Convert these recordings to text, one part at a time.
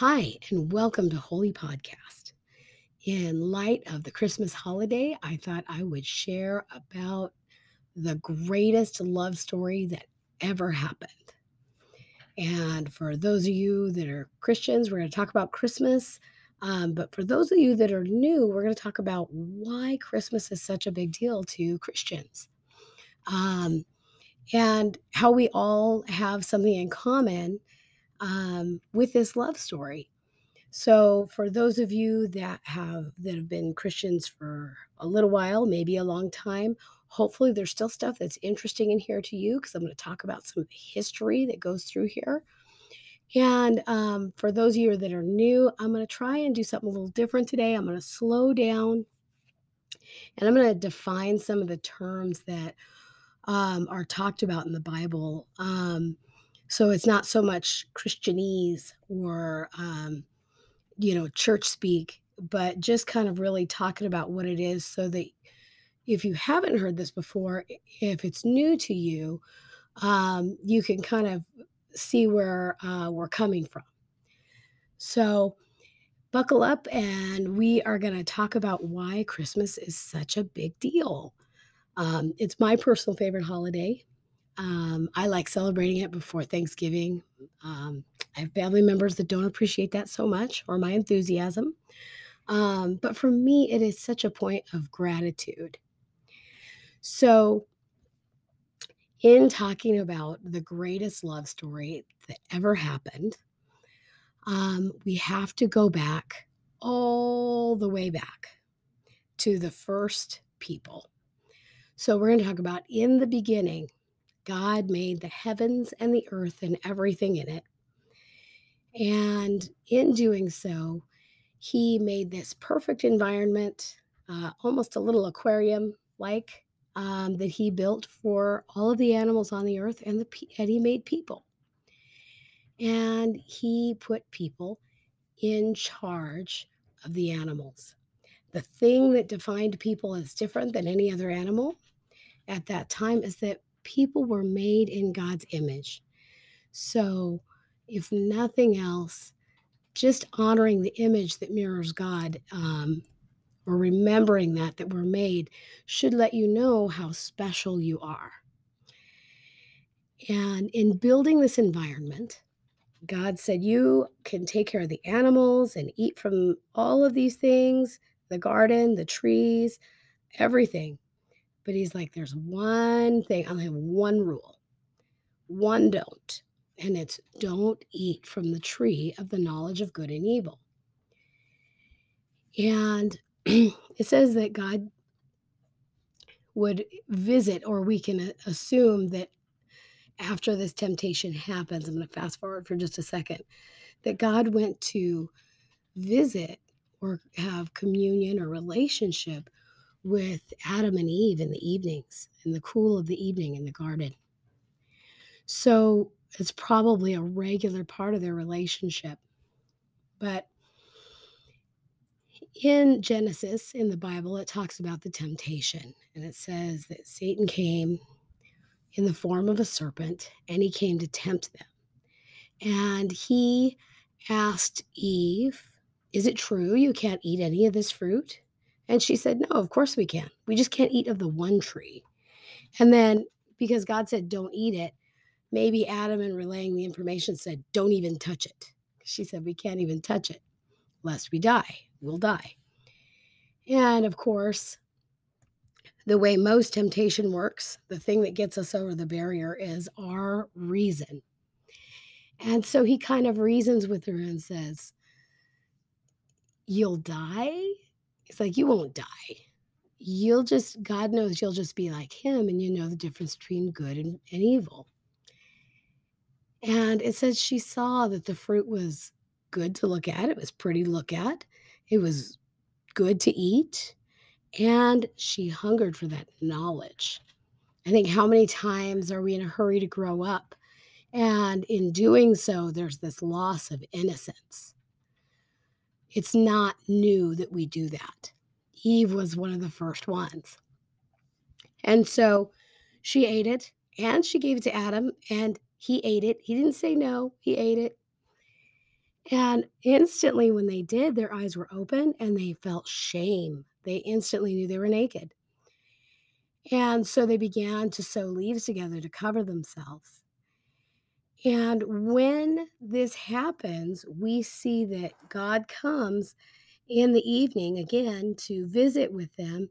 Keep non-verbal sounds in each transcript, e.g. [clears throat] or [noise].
Hi, and welcome to Holy Podcast. In light of the Christmas holiday, I thought I would share about the greatest love story that ever happened. And for those of you that are Christians, we're going to talk about Christmas. Um, but for those of you that are new, we're going to talk about why Christmas is such a big deal to Christians um, and how we all have something in common um, with this love story. So, for those of you that have that have been Christians for a little while, maybe a long time, hopefully there's still stuff that's interesting in here to you because I'm going to talk about some of the history that goes through here. And um, for those of you that are new, I'm going to try and do something a little different today. I'm going to slow down and I'm going to define some of the terms that um, are talked about in the Bible. Um, so it's not so much Christianese or, um, you know, church speak, but just kind of really talking about what it is so that if you haven't heard this before, if it's new to you, um, you can kind of see where uh, we're coming from. So, buckle up, and we are going to talk about why Christmas is such a big deal. Um, it's my personal favorite holiday. Um, I like celebrating it before Thanksgiving. Um, I have family members that don't appreciate that so much or my enthusiasm. Um, but for me, it is such a point of gratitude. So, in talking about the greatest love story that ever happened, um, we have to go back all the way back to the first people. So, we're going to talk about in the beginning, God made the heavens and the earth and everything in it. And in doing so, he made this perfect environment, uh, almost a little aquarium like, um, that he built for all of the animals on the earth and, the, and he made people. And he put people in charge of the animals. The thing that defined people as different than any other animal at that time is that people were made in God's image. So, if nothing else, just honoring the image that mirrors God um, or remembering that that we're made should let you know how special you are. And in building this environment, God said, You can take care of the animals and eat from all of these things the garden, the trees, everything. But He's like, There's one thing, I only have one rule, one don't and it's don't eat from the tree of the knowledge of good and evil. And [clears throat] it says that God would visit, or we can uh, assume that after this temptation happens, I'm going to fast forward for just a second, that God went to visit or have communion or relationship with Adam and Eve in the evenings, in the cool of the evening in the garden. So it's probably a regular part of their relationship. But in Genesis, in the Bible, it talks about the temptation. And it says that Satan came in the form of a serpent and he came to tempt them. And he asked Eve, Is it true you can't eat any of this fruit? And she said, No, of course we can. We just can't eat of the one tree. And then because God said, Don't eat it, maybe Adam, in relaying the information, said, Don't even touch it. She said, We can't even touch it, lest we die. We'll die. And of course, the way most temptation works, the thing that gets us over the barrier is our reason. And so he kind of reasons with her and says, You'll die? It's like, You won't die. You'll just, God knows you'll just be like him and you know the difference between good and, and evil. And it says she saw that the fruit was good to look at, it was pretty to look at, it was good to eat, and she hungered for that knowledge. I think how many times are we in a hurry to grow up? And in doing so, there's this loss of innocence. It's not new that we do that. Eve was one of the first ones. And so she ate it and she gave it to Adam, and he ate it. He didn't say no, he ate it. And instantly, when they did, their eyes were open and they felt shame. They instantly knew they were naked. And so they began to sew leaves together to cover themselves. And when this happens, we see that God comes in the evening again to visit with them.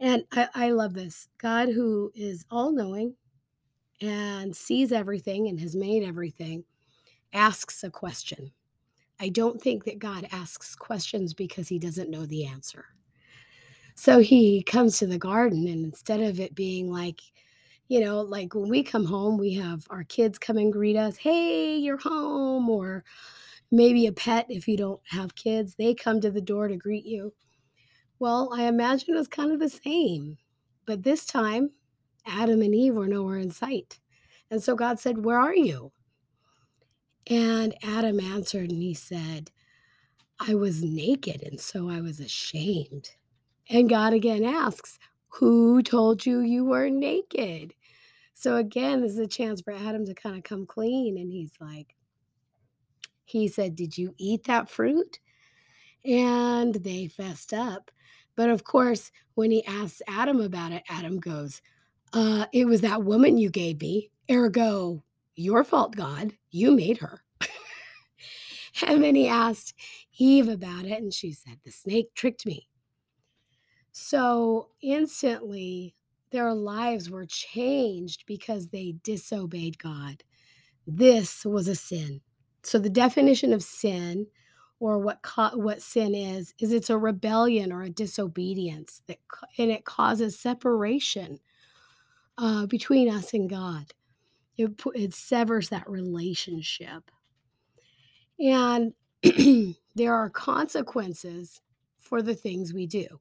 And I, I love this God, who is all knowing and sees everything and has made everything, asks a question. I don't think that God asks questions because he doesn't know the answer. So he comes to the garden, and instead of it being like, you know, like when we come home, we have our kids come and greet us, hey, you're home, or maybe a pet if you don't have kids, they come to the door to greet you. Well, I imagine it was kind of the same. But this time, Adam and Eve were nowhere in sight. And so God said, Where are you? And Adam answered and he said, I was naked and so I was ashamed. And God again asks, Who told you you were naked? So again, this is a chance for Adam to kind of come clean. And he's like, He said, Did you eat that fruit? And they fessed up. But of course, when he asks Adam about it, Adam goes, uh, It was that woman you gave me. Ergo, your fault, God. You made her. [laughs] and then he asked Eve about it, and she said, The snake tricked me. So instantly, their lives were changed because they disobeyed God. This was a sin. So the definition of sin or what co- what sin is is it's a rebellion or a disobedience that and it causes separation uh, between us and God. It, it severs that relationship, and [clears throat] there are consequences for the things we do.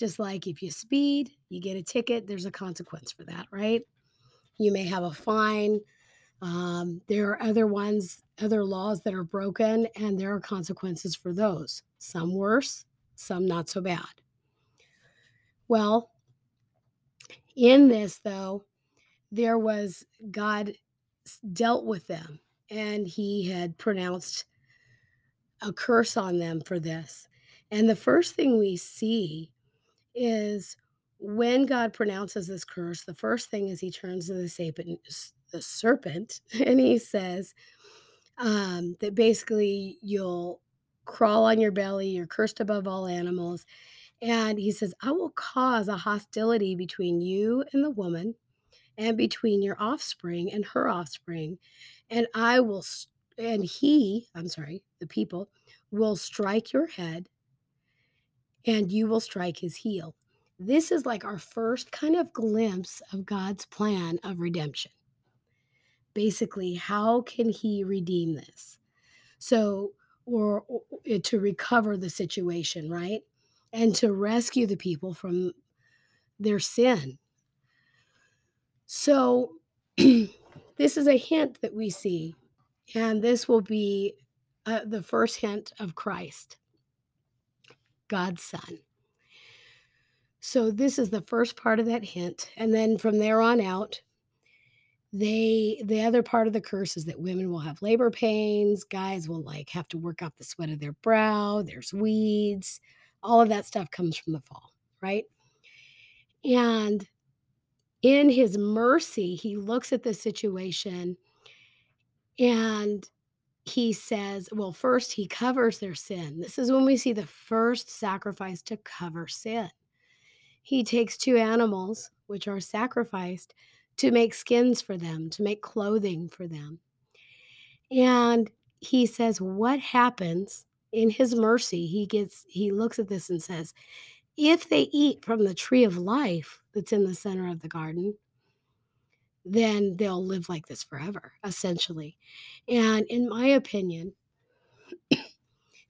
Just like if you speed, you get a ticket, there's a consequence for that, right? You may have a fine. Um, there are other ones, other laws that are broken, and there are consequences for those. Some worse, some not so bad. Well, in this, though, there was God dealt with them, and He had pronounced a curse on them for this. And the first thing we see is when God pronounces this curse, the first thing is he turns to the serpent, the serpent [laughs] and he says um, that basically you'll crawl on your belly, you're cursed above all animals. And he says, I will cause a hostility between you and the woman, and between your offspring and her offspring. And I will, and he, I'm sorry, the people will strike your head, and you will strike his heel. This is like our first kind of glimpse of God's plan of redemption. Basically, how can he redeem this? So, or, or to recover the situation, right? And to rescue the people from their sin. So, [clears throat] this is a hint that we see, and this will be uh, the first hint of Christ, God's Son. So this is the first part of that hint. And then from there on out, they the other part of the curse is that women will have labor pains, guys will like have to work off the sweat of their brow, there's weeds, all of that stuff comes from the fall, right? And in his mercy, he looks at the situation and he says, well, first he covers their sin. This is when we see the first sacrifice to cover sin he takes two animals, which are sacrificed, to make skins for them, to make clothing for them. And he says, What happens in his mercy? He gets, he looks at this and says, If they eat from the tree of life that's in the center of the garden, then they'll live like this forever, essentially. And in my opinion,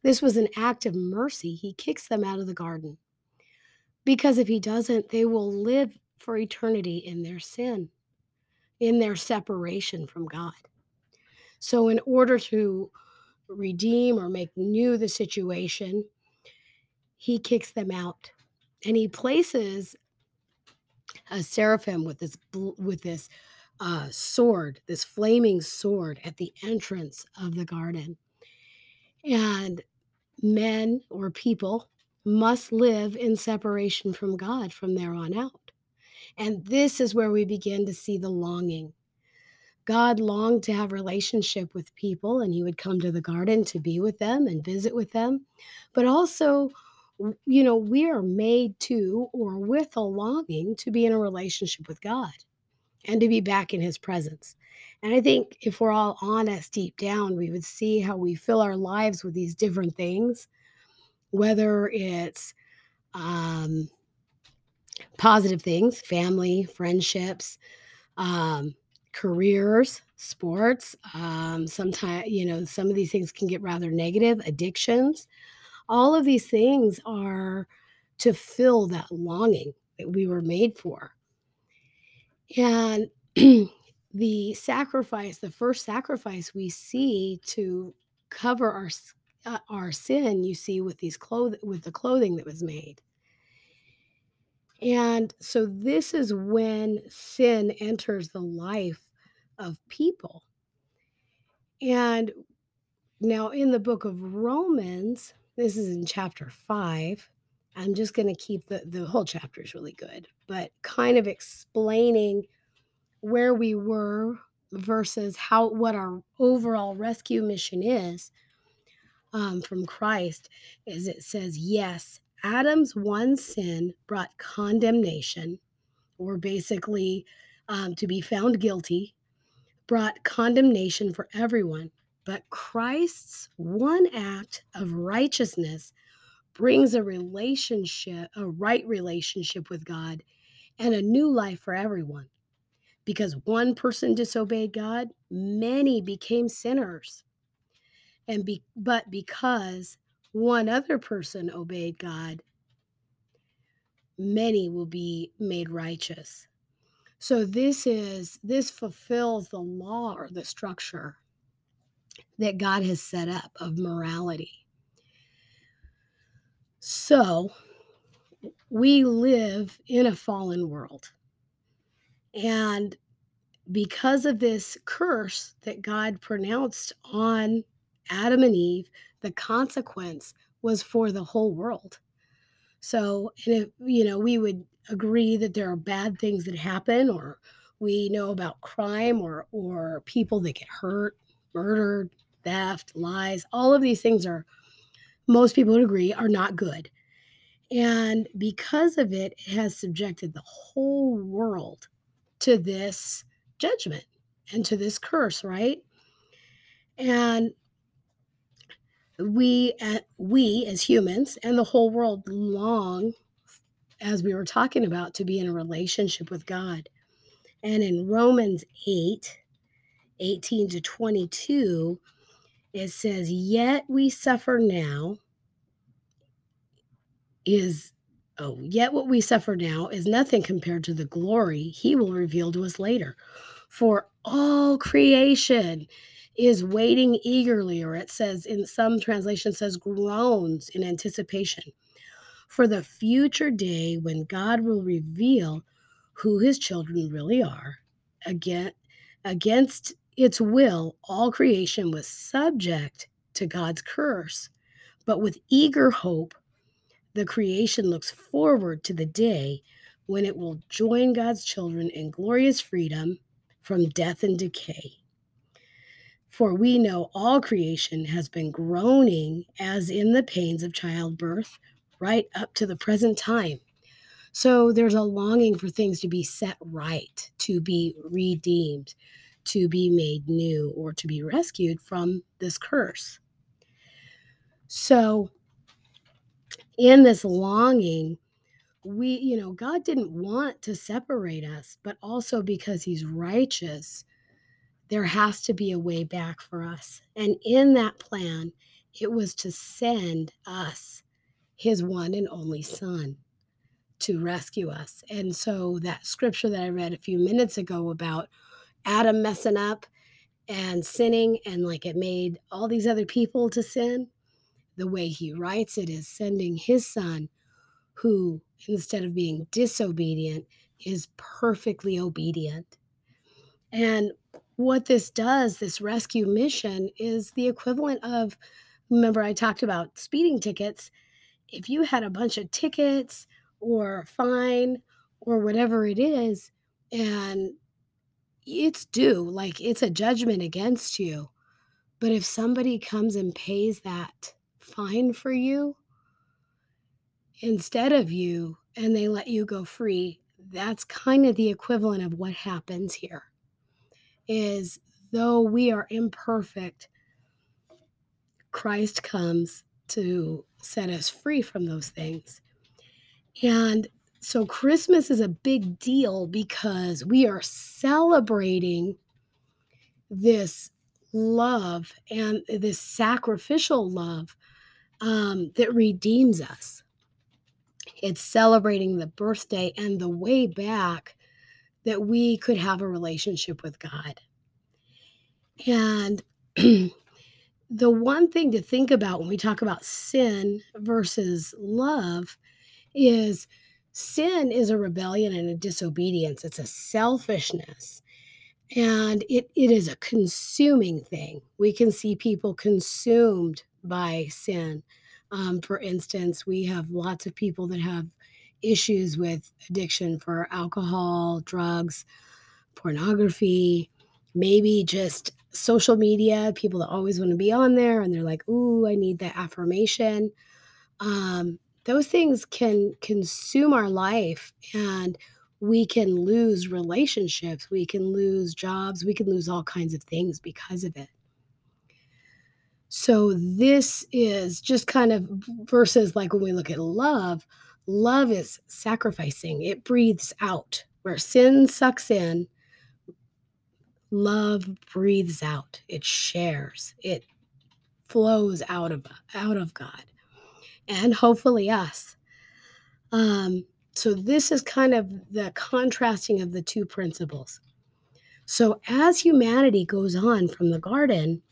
this was an act of mercy. He kicks them out of the garden because if he doesn't, they will live for eternity in their sin, in their separation from God. So, in order to redeem or make new the situation, he kicks them out and he places a seraphim with this with this uh, sword, this flaming sword, at the entrance of the garden. And men or people must live in separation from God from there on out. And this is where we begin to see the longing. God longed to have relationship with people and he would come to the garden to be with them and visit with them. But also, you know, we are made to or with a longing to be in a relationship with God and to be back in his presence. And I think if we're all honest deep down, we would see how we fill our lives with these different things, whether it's um, positive things, family, friendships, um, careers, sports. Um, sometimes, you know, some of these things can get rather negative, addictions. All of these things are to fill that longing that we were made for. And [clears throat] the sacrifice, the first sacrifice we see to cover our uh, our sin, you see with these cloth with the clothing that was made. And so this is when sin enters the life of people. And now in the book of Romans, this is in chapter 5. I'm just going to keep the the whole chapter is really good, but kind of explaining where we were versus how what our overall rescue mission is um, from Christ is it says, yes, Adam's one sin brought condemnation, or basically um, to be found guilty, brought condemnation for everyone. But Christ's one act of righteousness brings a relationship, a right relationship with God, and a new life for everyone. Because one person disobeyed God, many became sinners. And be, but because one other person obeyed God, many will be made righteous. So this is this fulfills the law or the structure that God has set up of morality. So we live in a fallen world. And because of this curse that God pronounced on Adam and Eve, the consequence was for the whole world. So, and if, you know, we would agree that there are bad things that happen, or we know about crime or, or people that get hurt, murdered, theft, lies, all of these things are, most people would agree, are not good. And because of it, it has subjected the whole world to this judgment and to this curse, right? And we uh, we as humans and the whole world long as we were talking about to be in a relationship with God. And in Romans 8 18 to 22 it says yet we suffer now is oh yet what we suffer now is nothing compared to the glory he will reveal to us later for all creation is waiting eagerly, or it says in some translation says groans in anticipation for the future day when God will reveal who his children really are. Again, against its will, all creation was subject to God's curse. But with eager hope, the creation looks forward to the day when it will join God's children in glorious freedom from death and decay. For we know all creation has been groaning as in the pains of childbirth right up to the present time. So there's a longing for things to be set right, to be redeemed, to be made new, or to be rescued from this curse. So, in this longing, we, you know, God didn't want to separate us, but also because He's righteous, there has to be a way back for us. And in that plan, it was to send us his one and only son to rescue us. And so that scripture that I read a few minutes ago about Adam messing up and sinning and like it made all these other people to sin, the way he writes it is sending his son who instead of being disobedient is perfectly obedient. And what this does, this rescue mission, is the equivalent of remember I talked about speeding tickets. If you had a bunch of tickets or fine or whatever it is, and it's due, like it's a judgment against you. But if somebody comes and pays that fine for you instead of you and they let you go free, that's kind of the equivalent of what happens here. Is though we are imperfect, Christ comes to set us free from those things. And so Christmas is a big deal because we are celebrating this love and this sacrificial love um, that redeems us. It's celebrating the birthday and the way back that we could have a relationship with God. And [clears throat] the one thing to think about when we talk about sin versus love is sin is a rebellion and a disobedience, it's a selfishness. And it, it is a consuming thing. We can see people consumed by sin. Um, for instance, we have lots of people that have issues with addiction for alcohol, drugs, pornography, maybe just social media, people that always want to be on there and they're like, ooh, I need that affirmation. Um, those things can consume our life and we can lose relationships, we can lose jobs, we can lose all kinds of things because of it. So, this is just kind of versus like when we look at love, love is sacrificing, it breathes out. Where sin sucks in, love breathes out it shares it flows out of out of god and hopefully us um so this is kind of the contrasting of the two principles so as humanity goes on from the garden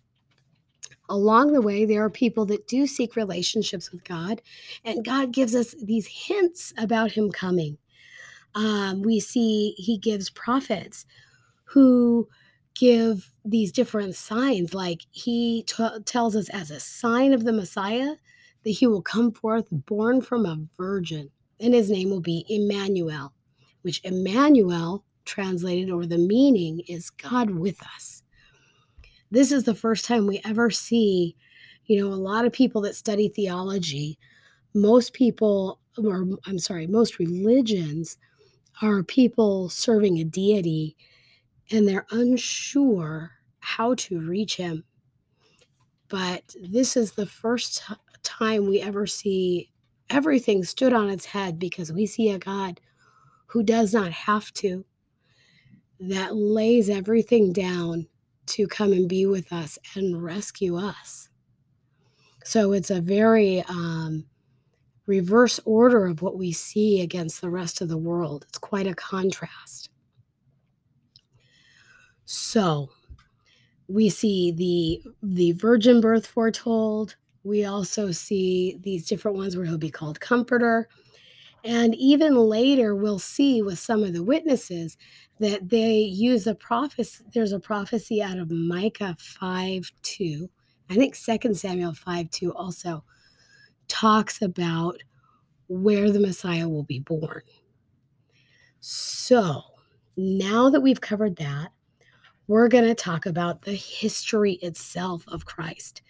along the way there are people that do seek relationships with god and god gives us these hints about him coming um, we see he gives prophets who give these different signs. Like he t- tells us as a sign of the Messiah that he will come forth born from a virgin, and his name will be Emmanuel, which Emmanuel translated or the meaning is God with us. This is the first time we ever see, you know, a lot of people that study theology, most people, or I'm sorry, most religions are people serving a deity and they're unsure how to reach him. But this is the first time we ever see everything stood on its head because we see a God who does not have to, that lays everything down to come and be with us and rescue us. So it's a very um, reverse order of what we see against the rest of the world. It's quite a contrast. So we see the the virgin birth foretold. We also see these different ones where he'll be called comforter. And even later, we'll see with some of the witnesses that they use a prophecy. There's a prophecy out of Micah 5 2. I think 2 Samuel 5 2 also talks about where the Messiah will be born. So now that we've covered that, we're going to talk about the history itself of Christ,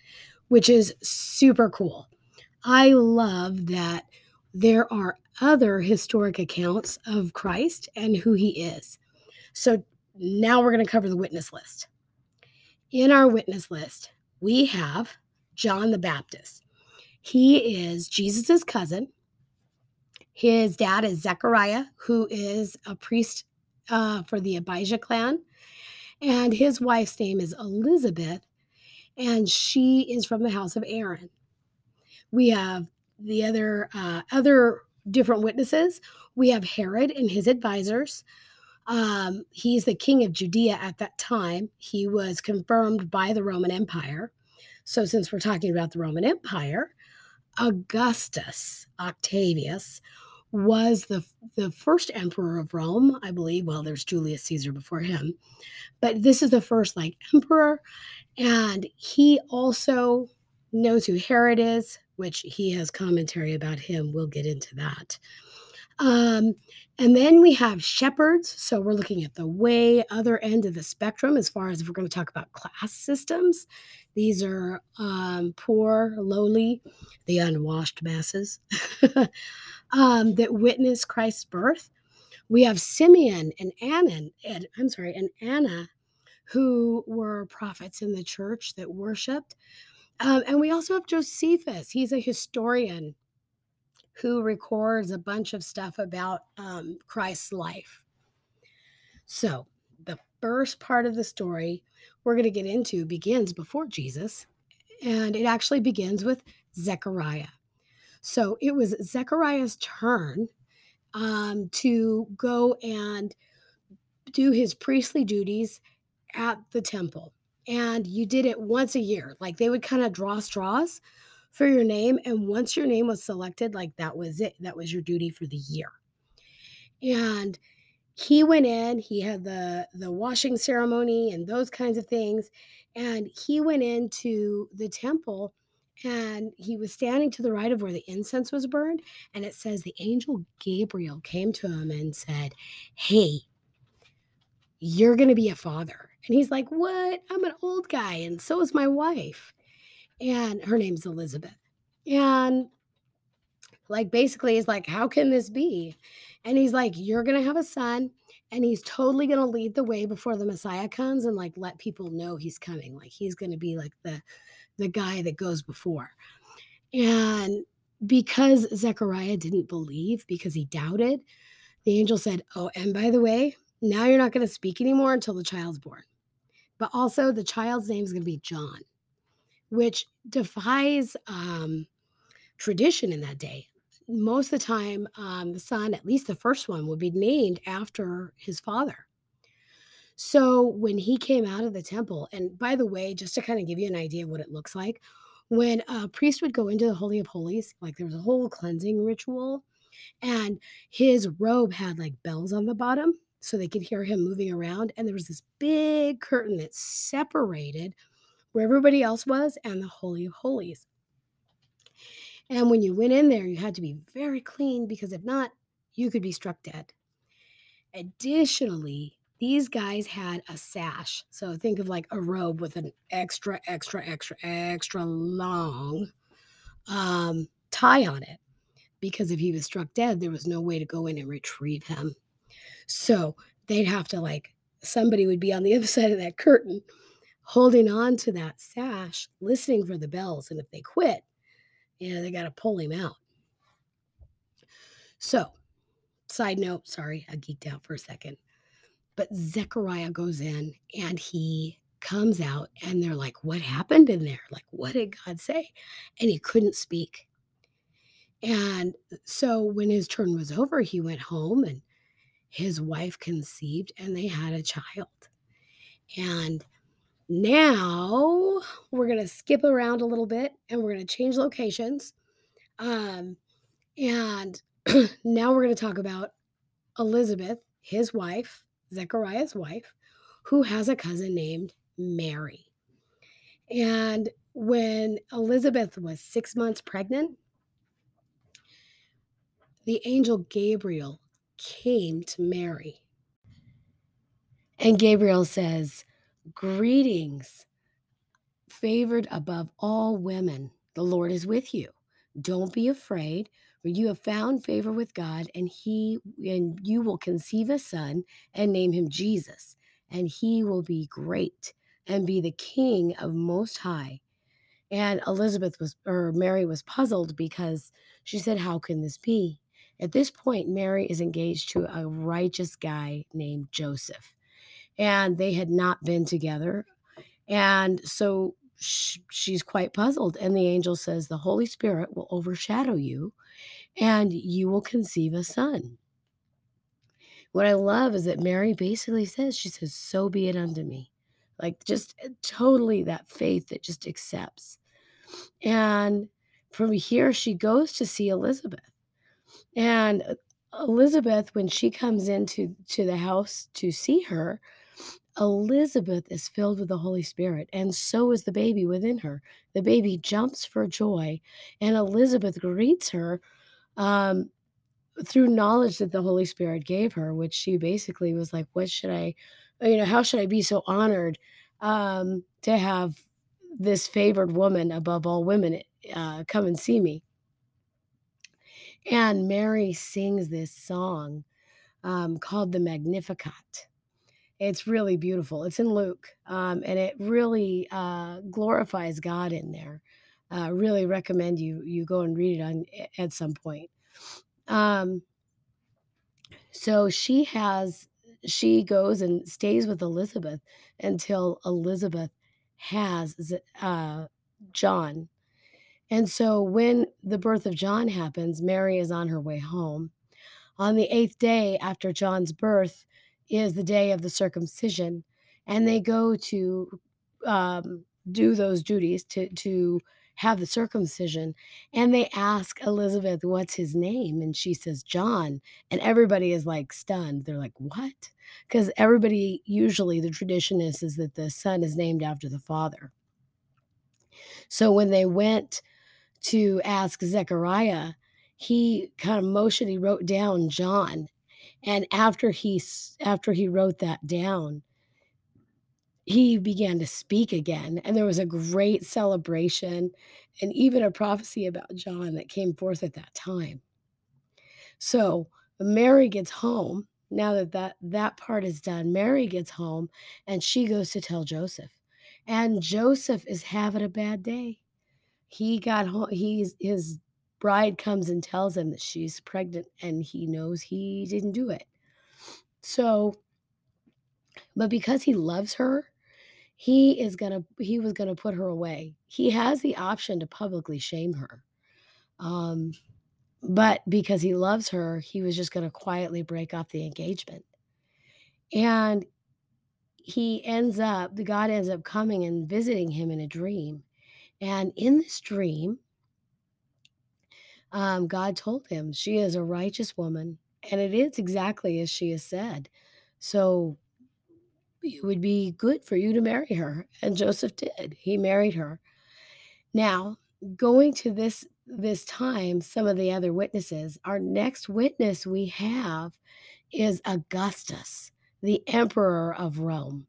which is super cool. I love that there are other historic accounts of Christ and who he is. So now we're going to cover the witness list. In our witness list, we have John the Baptist. He is Jesus's cousin. His dad is Zechariah, who is a priest uh, for the Abijah clan. And his wife's name is Elizabeth, and she is from the house of Aaron. We have the other uh, other different witnesses. We have Herod and his advisors. Um, he's the king of Judea at that time. He was confirmed by the Roman Empire. So, since we're talking about the Roman Empire, Augustus Octavius was the the first emperor of Rome, I believe. Well, there's Julius Caesar before him, but this is the first like emperor, and he also knows who Herod is, which he has commentary about him. We'll get into that. Um, and then we have shepherds. So we're looking at the way other end of the spectrum as far as if we're going to talk about class systems. These are um, poor, lowly, the unwashed masses [laughs] um, that witness Christ's birth. We have Simeon and Anna, and I'm sorry, and Anna, who were prophets in the church that worshipped. Um, and we also have Josephus. He's a historian who records a bunch of stuff about um, Christ's life. So, the first part of the story we're going to get into begins before Jesus, and it actually begins with Zechariah. So, it was Zechariah's turn um, to go and do his priestly duties at the temple. And you did it once a year. Like they would kind of draw straws for your name. And once your name was selected, like that was it. That was your duty for the year. And he went in, he had the the washing ceremony and those kinds of things. And he went into the temple and he was standing to the right of where the incense was burned. And it says the angel Gabriel came to him and said, Hey, you're going to be a father. And he's like, What? I'm an old guy. And so is my wife and her name's Elizabeth. And like basically he's like, How can this be? And he's like, You're gonna have a son, and he's totally gonna lead the way before the Messiah comes and like let people know he's coming. Like he's gonna be like the the guy that goes before. And because Zechariah didn't believe, because he doubted, the angel said, Oh, and by the way, now you're not going to speak anymore until the child's born. But also, the child's name is going to be John which defies um, tradition in that day. Most of the time, um, the son, at least the first one, would be named after his father. So when he came out of the temple, and by the way, just to kind of give you an idea of what it looks like, when a priest would go into the Holy of Holies, like there was a whole cleansing ritual, and his robe had like bells on the bottom so they could hear him moving around. And there was this big curtain that separated where everybody else was and the Holy of Holies. And when you went in there, you had to be very clean because if not, you could be struck dead. Additionally, these guys had a sash. So think of like a robe with an extra, extra, extra, extra long um, tie on it. Because if he was struck dead, there was no way to go in and retrieve him. So they'd have to like, somebody would be on the [laughs] other side of that curtain holding on to that sash, listening for the bells. And if they quit, know, they got to pull him out. So, side note, sorry, I geeked out for a second. But Zechariah goes in and he comes out, and they're like, What happened in there? Like, what did God say? And he couldn't speak. And so, when his turn was over, he went home and his wife conceived and they had a child. And now we're going to skip around a little bit and we're going to change locations. Um, and [clears throat] now we're going to talk about Elizabeth, his wife, Zechariah's wife, who has a cousin named Mary. And when Elizabeth was six months pregnant, the angel Gabriel came to Mary. And Gabriel says, Greetings, favored above all women. The Lord is with you. Don't be afraid, for you have found favor with God, and he and you will conceive a son and name him Jesus, and he will be great and be the king of most high. And Elizabeth was or Mary was puzzled because she said, How can this be? At this point, Mary is engaged to a righteous guy named Joseph and they had not been together. And so sh- she's quite puzzled. And the angel says, The Holy Spirit will overshadow you and you will conceive a son. What I love is that Mary basically says, She says, So be it unto me. Like just eh, totally that faith that just accepts. And from here, she goes to see Elizabeth. And uh, Elizabeth, when she comes into to the house to see her, Elizabeth is filled with the Holy Spirit, and so is the baby within her. The baby jumps for joy, and Elizabeth greets her um, through knowledge that the Holy Spirit gave her, which she basically was like, What should I, you know, how should I be so honored um, to have this favored woman above all women uh, come and see me? And Mary sings this song um, called the Magnificat. It's really beautiful. It's in Luke, um, and it really uh, glorifies God in there. Uh, really recommend you you go and read it on at some point. Um, so she has she goes and stays with Elizabeth until Elizabeth has uh, John. And so when the birth of John happens, Mary is on her way home. On the eighth day after John's birth is the day of the circumcision, and they go to um, do those duties to to have the circumcision, and they ask Elizabeth, "What's his name?" And she says, "John," and everybody is like stunned. They're like, "What?" Because everybody usually the tradition is is that the son is named after the father. So when they went to ask Zechariah, he kind of motioned, he wrote down John. And after he after he wrote that down, he began to speak again, and there was a great celebration and even a prophecy about John that came forth at that time. So Mary gets home. Now that that, that part is done, Mary gets home and she goes to tell Joseph. And Joseph is having a bad day he got home he's his bride comes and tells him that she's pregnant and he knows he didn't do it. So, but because he loves her, he is going to he was going to put her away. He has the option to publicly shame her. Um but because he loves her, he was just going to quietly break off the engagement. And he ends up the God ends up coming and visiting him in a dream. And in this dream, um, God told him, She is a righteous woman, and it is exactly as she has said. So it would be good for you to marry her. And Joseph did. He married her. Now, going to this this time, some of the other witnesses, our next witness we have is Augustus, the emperor of Rome.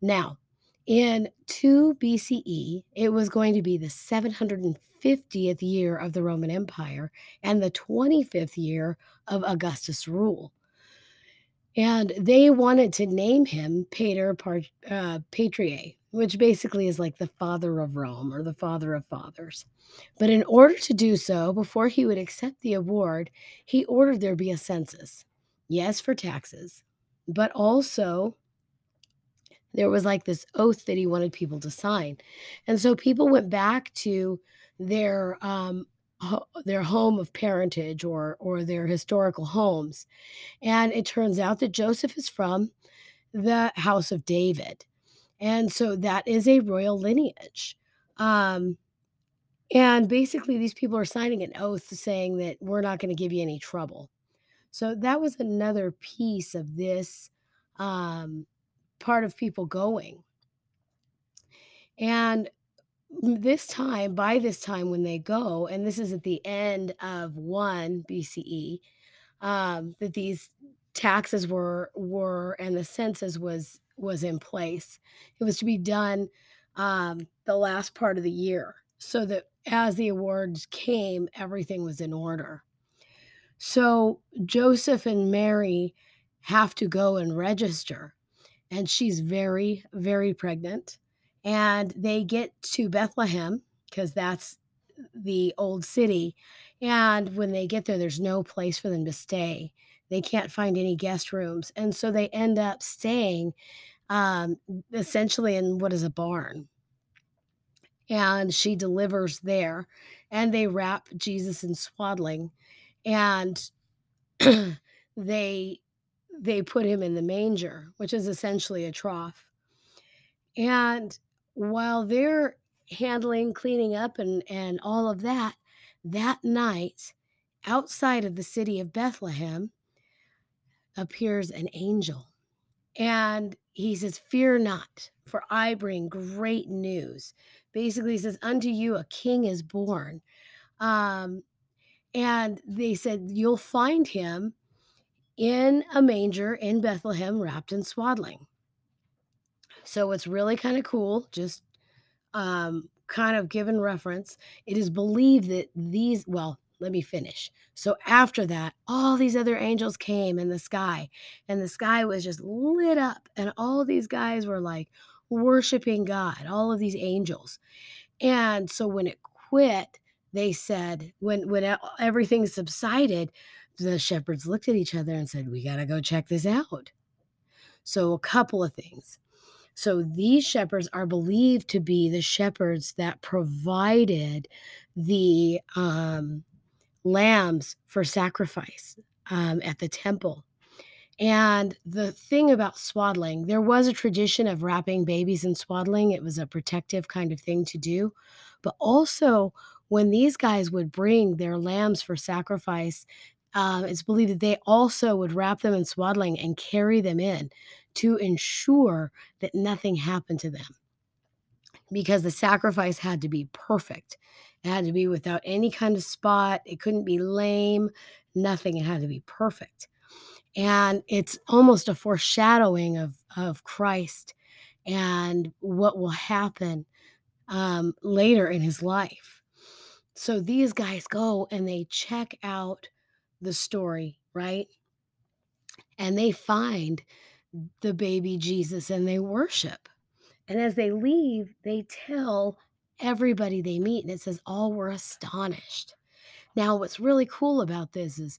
Now, in 2 BCE, it was going to be the 750th year of the Roman Empire and the 25th year of Augustus' rule. And they wanted to name him Pater uh, Patriae, which basically is like the father of Rome or the father of fathers. But in order to do so, before he would accept the award, he ordered there be a census. Yes, for taxes, but also there was like this oath that he wanted people to sign. And so people went back to their um their home of parentage or or their historical homes. And it turns out that Joseph is from the house of David. And so that is a royal lineage. Um and basically these people are signing an oath saying that we're not going to give you any trouble. So that was another piece of this um part of people going. And this time, by this time when they go, and this is at the end of 1 BCE, um, that these taxes were were and the census was was in place. It was to be done um, the last part of the year, so that as the awards came, everything was in order. So Joseph and Mary have to go and register and she's very, very pregnant. And they get to Bethlehem because that's the old city. And when they get there, there's no place for them to stay. They can't find any guest rooms. And so they end up staying um, essentially in what is a barn. And she delivers there. And they wrap Jesus in swaddling. And [clears throat] they they put him in the manger, which is essentially a trough. And while they're handling, cleaning up, and, and all of that, that night, outside of the city of Bethlehem, appears an angel. And he says, Fear not, for I bring great news. Basically, he says, Unto you a king is born. Um, and they said, You'll find him in a manger in Bethlehem wrapped in swaddling. So it's really kind of cool, just um, kind of given reference. It is believed that these, well, let me finish. So after that, all these other angels came in the sky, and the sky was just lit up, and all these guys were like worshiping God, all of these angels. And so when it quit, they said, when when everything subsided, the shepherds looked at each other and said, We got to go check this out. So, a couple of things. So, these shepherds are believed to be the shepherds that provided the um, lambs for sacrifice um, at the temple. And the thing about swaddling, there was a tradition of wrapping babies in swaddling. It was a protective kind of thing to do. But also, when these guys would bring their lambs for sacrifice, um, it's believed that they also would wrap them in swaddling and carry them in to ensure that nothing happened to them because the sacrifice had to be perfect. It had to be without any kind of spot. It couldn't be lame, nothing. It had to be perfect and it's almost a foreshadowing of of Christ and what will happen um, later in his life. So these guys go and they check out the story, right? And they find the baby Jesus and they worship. And as they leave, they tell everybody they meet, and it says all were astonished. Now, what's really cool about this is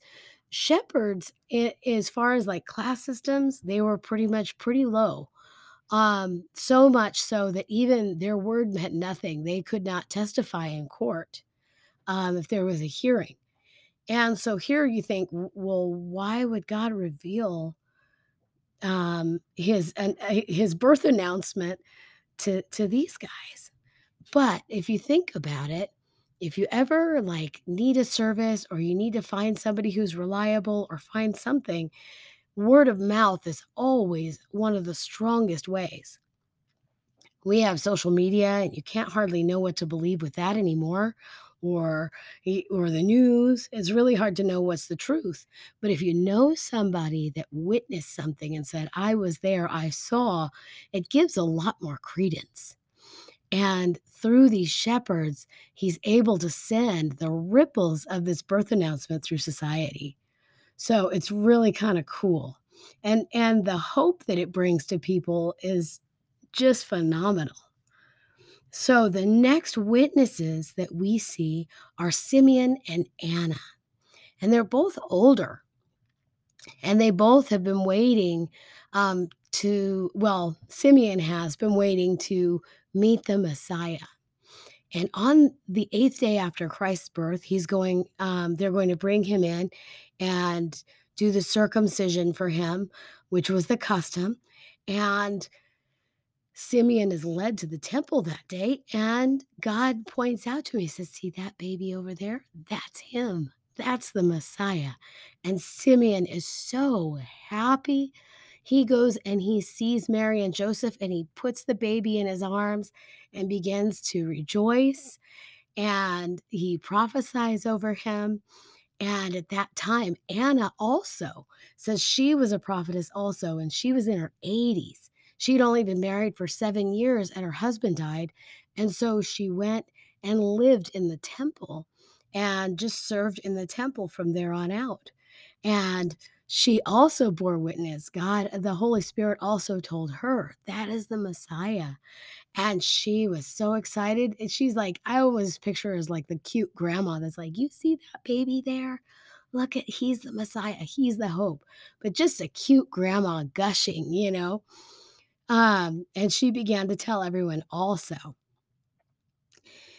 shepherds, as far as like class systems, they were pretty much pretty low. Um, so much so that even their word meant nothing. They could not testify in court um, if there was a hearing. And so here you think, well, why would God reveal um, his an, his birth announcement to to these guys? But if you think about it, if you ever like need a service or you need to find somebody who's reliable or find something, word of mouth is always one of the strongest ways. We have social media and you can't hardly know what to believe with that anymore or or the news. It's really hard to know what's the truth. But if you know somebody that witnessed something and said, "I was there, I saw," it gives a lot more credence. And through these shepherds, he's able to send the ripples of this birth announcement through society. So it's really kind of cool. And and the hope that it brings to people is just phenomenal. So the next witnesses that we see are Simeon and Anna. And they're both older and they both have been waiting um, to, well, Simeon has been waiting to meet the Messiah. And on the eighth day after Christ's birth, he's going, um, they're going to bring him in and do the circumcision for him, which was the custom. And Simeon is led to the temple that day, and God points out to him, He says, See that baby over there? That's him. That's the Messiah. And Simeon is so happy. He goes and he sees Mary and Joseph, and he puts the baby in his arms and begins to rejoice. And he prophesies over him. And at that time, Anna also says she was a prophetess also, and she was in her 80s. She'd only been married for seven years and her husband died. And so she went and lived in the temple and just served in the temple from there on out. And she also bore witness. God, the Holy Spirit also told her that is the Messiah. And she was so excited. And she's like, I always picture her as like the cute grandma that's like, You see that baby there? Look at, he's the Messiah. He's the hope. But just a cute grandma gushing, you know? Um, and she began to tell everyone also.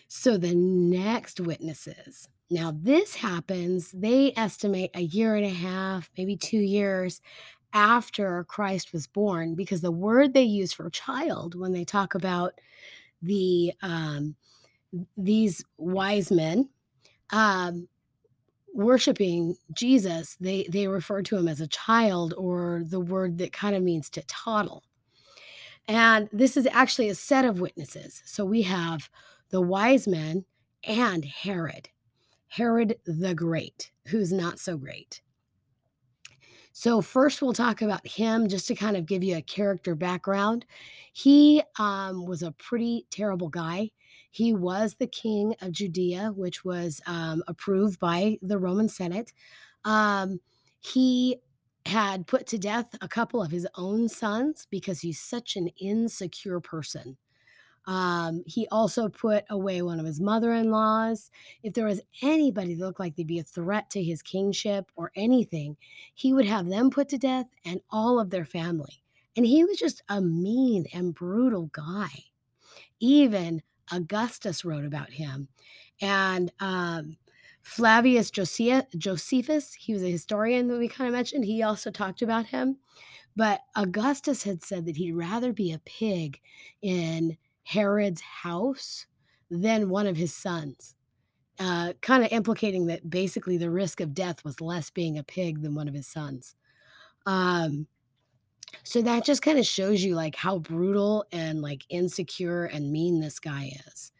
So the next witnesses. Now, this happens, they estimate a year and a half, maybe two years after Christ was born, because the word they use for child when they talk about the um, these wise men um, worshiping Jesus, they they refer to him as a child or the word that kind of means to toddle. And this is actually a set of witnesses. So we have the wise men and Herod, Herod the Great, who's not so great. So, first, we'll talk about him just to kind of give you a character background. He um, was a pretty terrible guy. He was the king of Judea, which was um, approved by the Roman Senate. Um, he had put to death a couple of his own sons because he's such an insecure person. Um, he also put away one of his mother-in-laws. If there was anybody that looked like they'd be a threat to his kingship or anything, he would have them put to death and all of their family. And he was just a mean and brutal guy. Even Augustus wrote about him. And um, Flavius Josephus, he was a historian that we kind of mentioned. He also talked about him. But Augustus had said that he'd rather be a pig in Herod's house than one of his sons, uh, kind of implicating that basically the risk of death was less being a pig than one of his sons. Um, so that just kind of shows you like how brutal and like insecure and mean this guy is.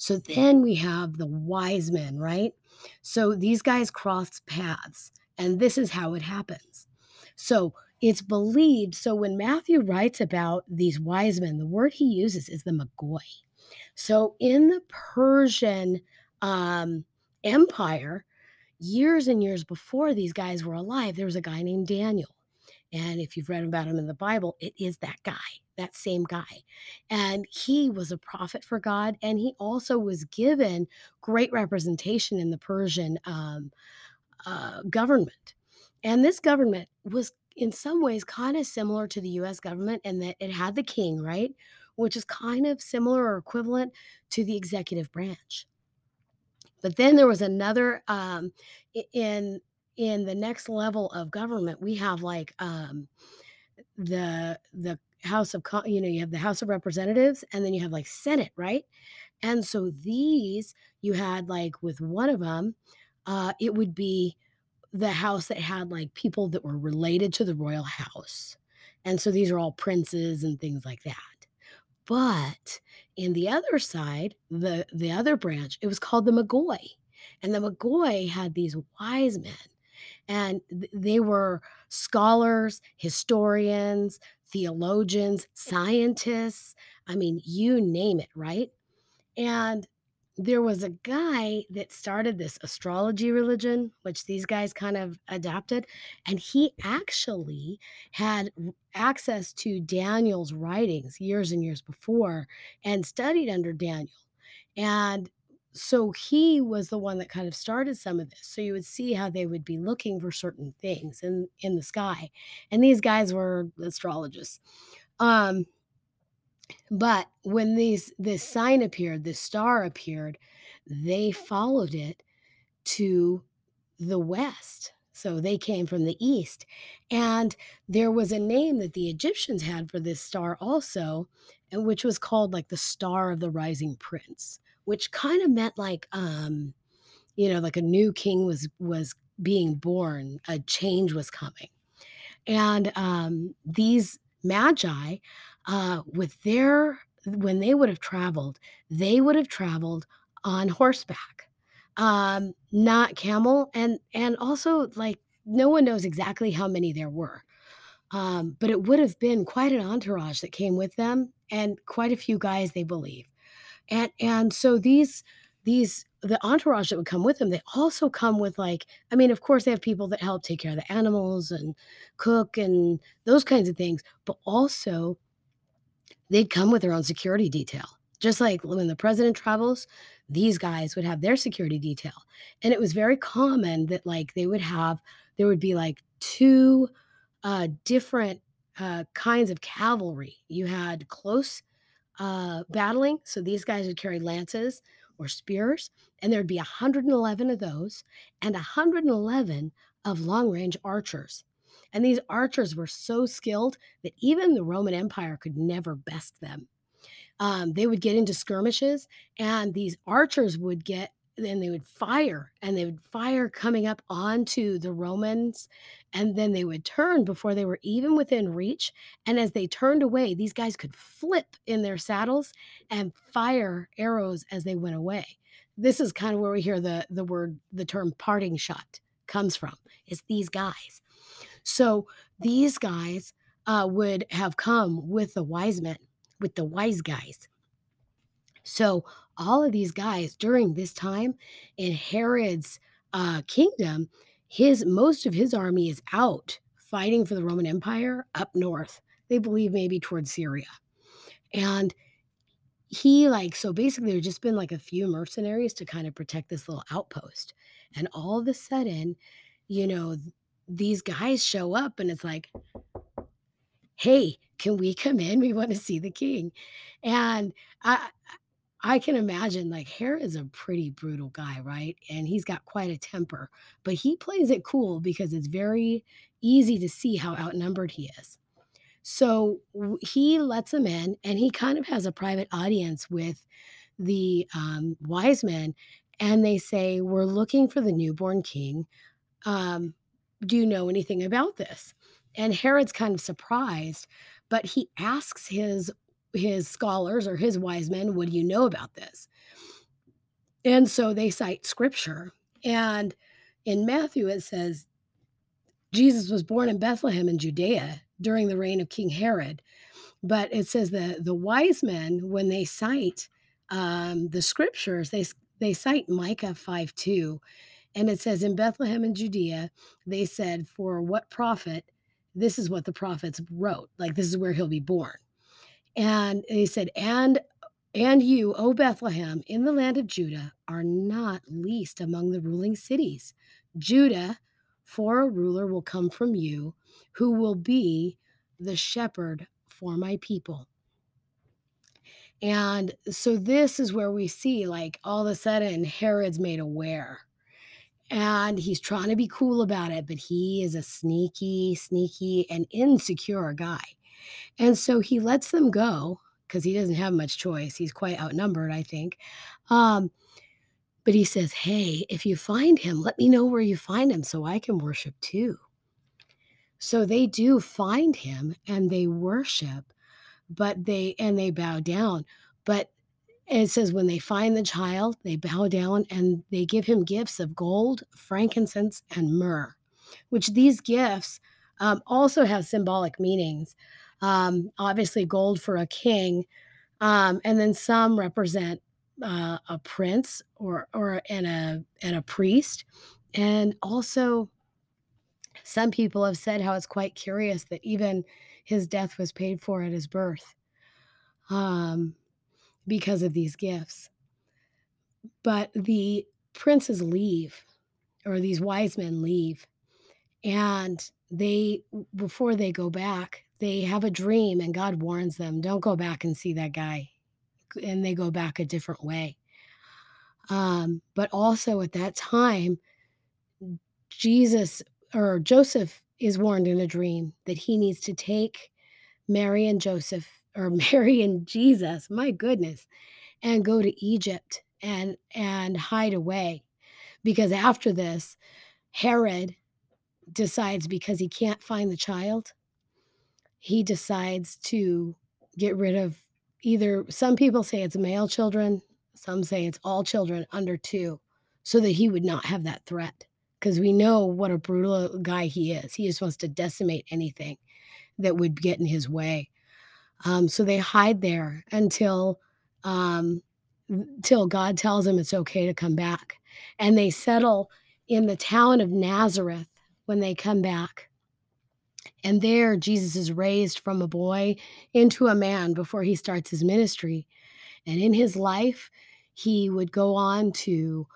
So then we have the wise men, right? So these guys cross paths, and this is how it happens. So it's believed. So when Matthew writes about these wise men, the word he uses is the Magoi. So in the Persian um, Empire, years and years before these guys were alive, there was a guy named Daniel. And if you've read about him in the Bible, it is that guy, that same guy. And he was a prophet for God. And he also was given great representation in the Persian um, uh, government. And this government was in some ways kind of similar to the US government in that it had the king, right? Which is kind of similar or equivalent to the executive branch. But then there was another um, in in the next level of government, we have like um, the the House of you know you have the House of Representatives and then you have like Senate, right? And so these you had like with one of them, uh, it would be the house that had, like, people that were related to the royal house, and so these are all princes and things like that. But in the other side, the the other branch, it was called the Magoi, and the Magoi had these wise men, and th they were scholars, historians, theologians, scientists, I mean, you name it, right? And there was a guy that started this astrology religion, which these guys kind of adapted, and he actually had access to Daniel's writings years and years before and studied under Daniel. And so he was the one that kind of started some of this. So you would see how they would be looking for certain things in in the sky. And these guys were astrologists. Um but when these this sign appeared, this star appeared, they followed it to the west. So they came from the east. And there was a name that the Egyptians had for this star also, and which was called like the star of the rising prince, which kind of meant like um, you know, like a new king was was being born, a change was coming. And um, these magi uh, with their when they would have traveled, they would have traveled on horseback, um, not camel, and and also like no one knows exactly how many there were, um, but it would have been quite an entourage that came with them, and quite a few guys they believe, and and so these these the entourage that would come with them, they also come with like, I mean, of course, they have people that help take care of the animals and cook and those kinds of things, but also they'd come with their own security detail. Just like when the president travels, these guys would have their security detail. And it was very common that like they would have there would be like two uh different uh kinds of cavalry. You had close uh battling, so these guys would carry lances or spears, and there'd be 111 of those and 111 of long-range archers. And these archers were so skilled that even the Roman Empire could never best them. Um, they would get into skirmishes, and these archers would get then they would fire, and they would fire coming up onto the Romans, and then they would turn before they were even within reach, and as they turned away, these guys could flip in their saddles and fire arrows as they went away. This is kind of where we hear the the word the term parting shot comes from, is these guys. So, these guys, uh, would have come with the wise men, with the wise guys. So, all of these guys during this time in Herod's, uh, kingdom, his most of his army is out fighting for the Roman Empire up north. They believe maybe towards Syria. And he, like so basically there's just been like a few mercenaries to kind of protect this little outpost. And all of a sudden, you know, these guys show up and it's like, "Hey, can we come in? We want to see the king." And I I can imagine like Herod is a pretty brutal guy, right? And he's got quite a temper, but he plays it cool because it's very easy to see how outnumbered he is. So he lets them in and he kind of has a private audience with the um, wise men. And they say, We're looking for the newborn king. Um, do you know anything about this? And Herod's kind of surprised, but he asks his his scholars or his wise men, "What do you know about this?" And so they cite scripture. And in Matthew it says Jesus was born in Bethlehem in Judea during the reign of King Herod. But it says that the wise men when they cite um, the scriptures, they they cite Micah 5 2 and it says, In Bethlehem in Judea, they said, For what prophet? This is what the prophets wrote. Like, this is where he'll be born. And they said, And and you, O Bethlehem, in the land of Judah, are not least among the ruling cities. Judah, for a ruler will come from you, who will be the shepherd for my people. And so this is where we see, like, all of a sudden, Herod's made aware and he's trying to be cool about it, but he is a sneaky, sneaky, and insecure guy. And so he lets them go because he doesn't have much choice. He's quite outnumbered, I think. Um, but he says, Hey, if you find him, let me know where you find him so I can worship too. So they do find him and they worship, but they and they bow down. But it says when they find the child, they bow down and they give him gifts of gold, frankincense, and myrrh, which these gifts um, also have symbolic meanings. Um, obviously, gold for a king, um, and then some represent uh, a prince or or and a and a priest, and also some people have said how it's quite curious that even his death was paid for at his birth um, because of these gifts. But the princes leave, or these wise men leave, and they, before they go back, they have a dream, and God warns them, don't go back and see that guy. And they go back a different way. Um, but also at that time, Jesus or Joseph is warned in a dream that he needs to take Mary and Joseph, or [laughs] Mary and Jesus, my goodness, and go to Egypt and and hide away because after this Herod decides because he can't find the child, he decides to get rid of either some people say it's male children, some say it's all children under 2 so that he would not have that threat because we know what a brutal guy he is. He just wants to decimate anything that would get in his way. Um, so they hide there until um, till God tells them it's okay to come back. And they settle in the town of Nazareth when they come back. And there, Jesus is raised from a boy into a man before he starts his ministry. And in his life, he would go on to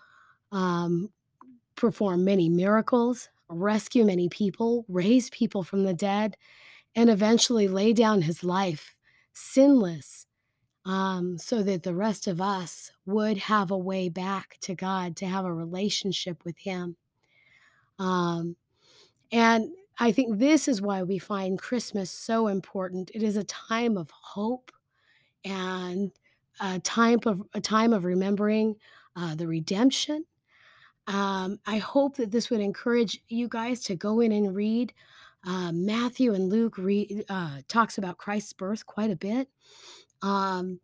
um, perform many miracles, rescue many people, raise people from the dead, and eventually lay down his life sinless um, so that the rest of us would have a way back to God, to have a relationship with Him. Um, and I think this is why we find Christmas so important. It is a time of hope and a time of a time of remembering uh, the redemption. Um, I hope that this would encourage you guys to go in and read. Uh, Matthew and Luke uh, talks about Christ's birth quite a bit. Um,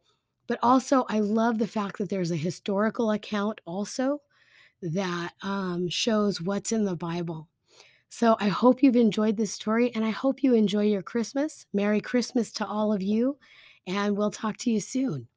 but also, I love the fact that there's a historical account also that um, shows what's in the Bible. So I hope you've enjoyed this story and I hope you enjoy your Christmas. Merry Christmas to all of you, and we'll talk to you soon.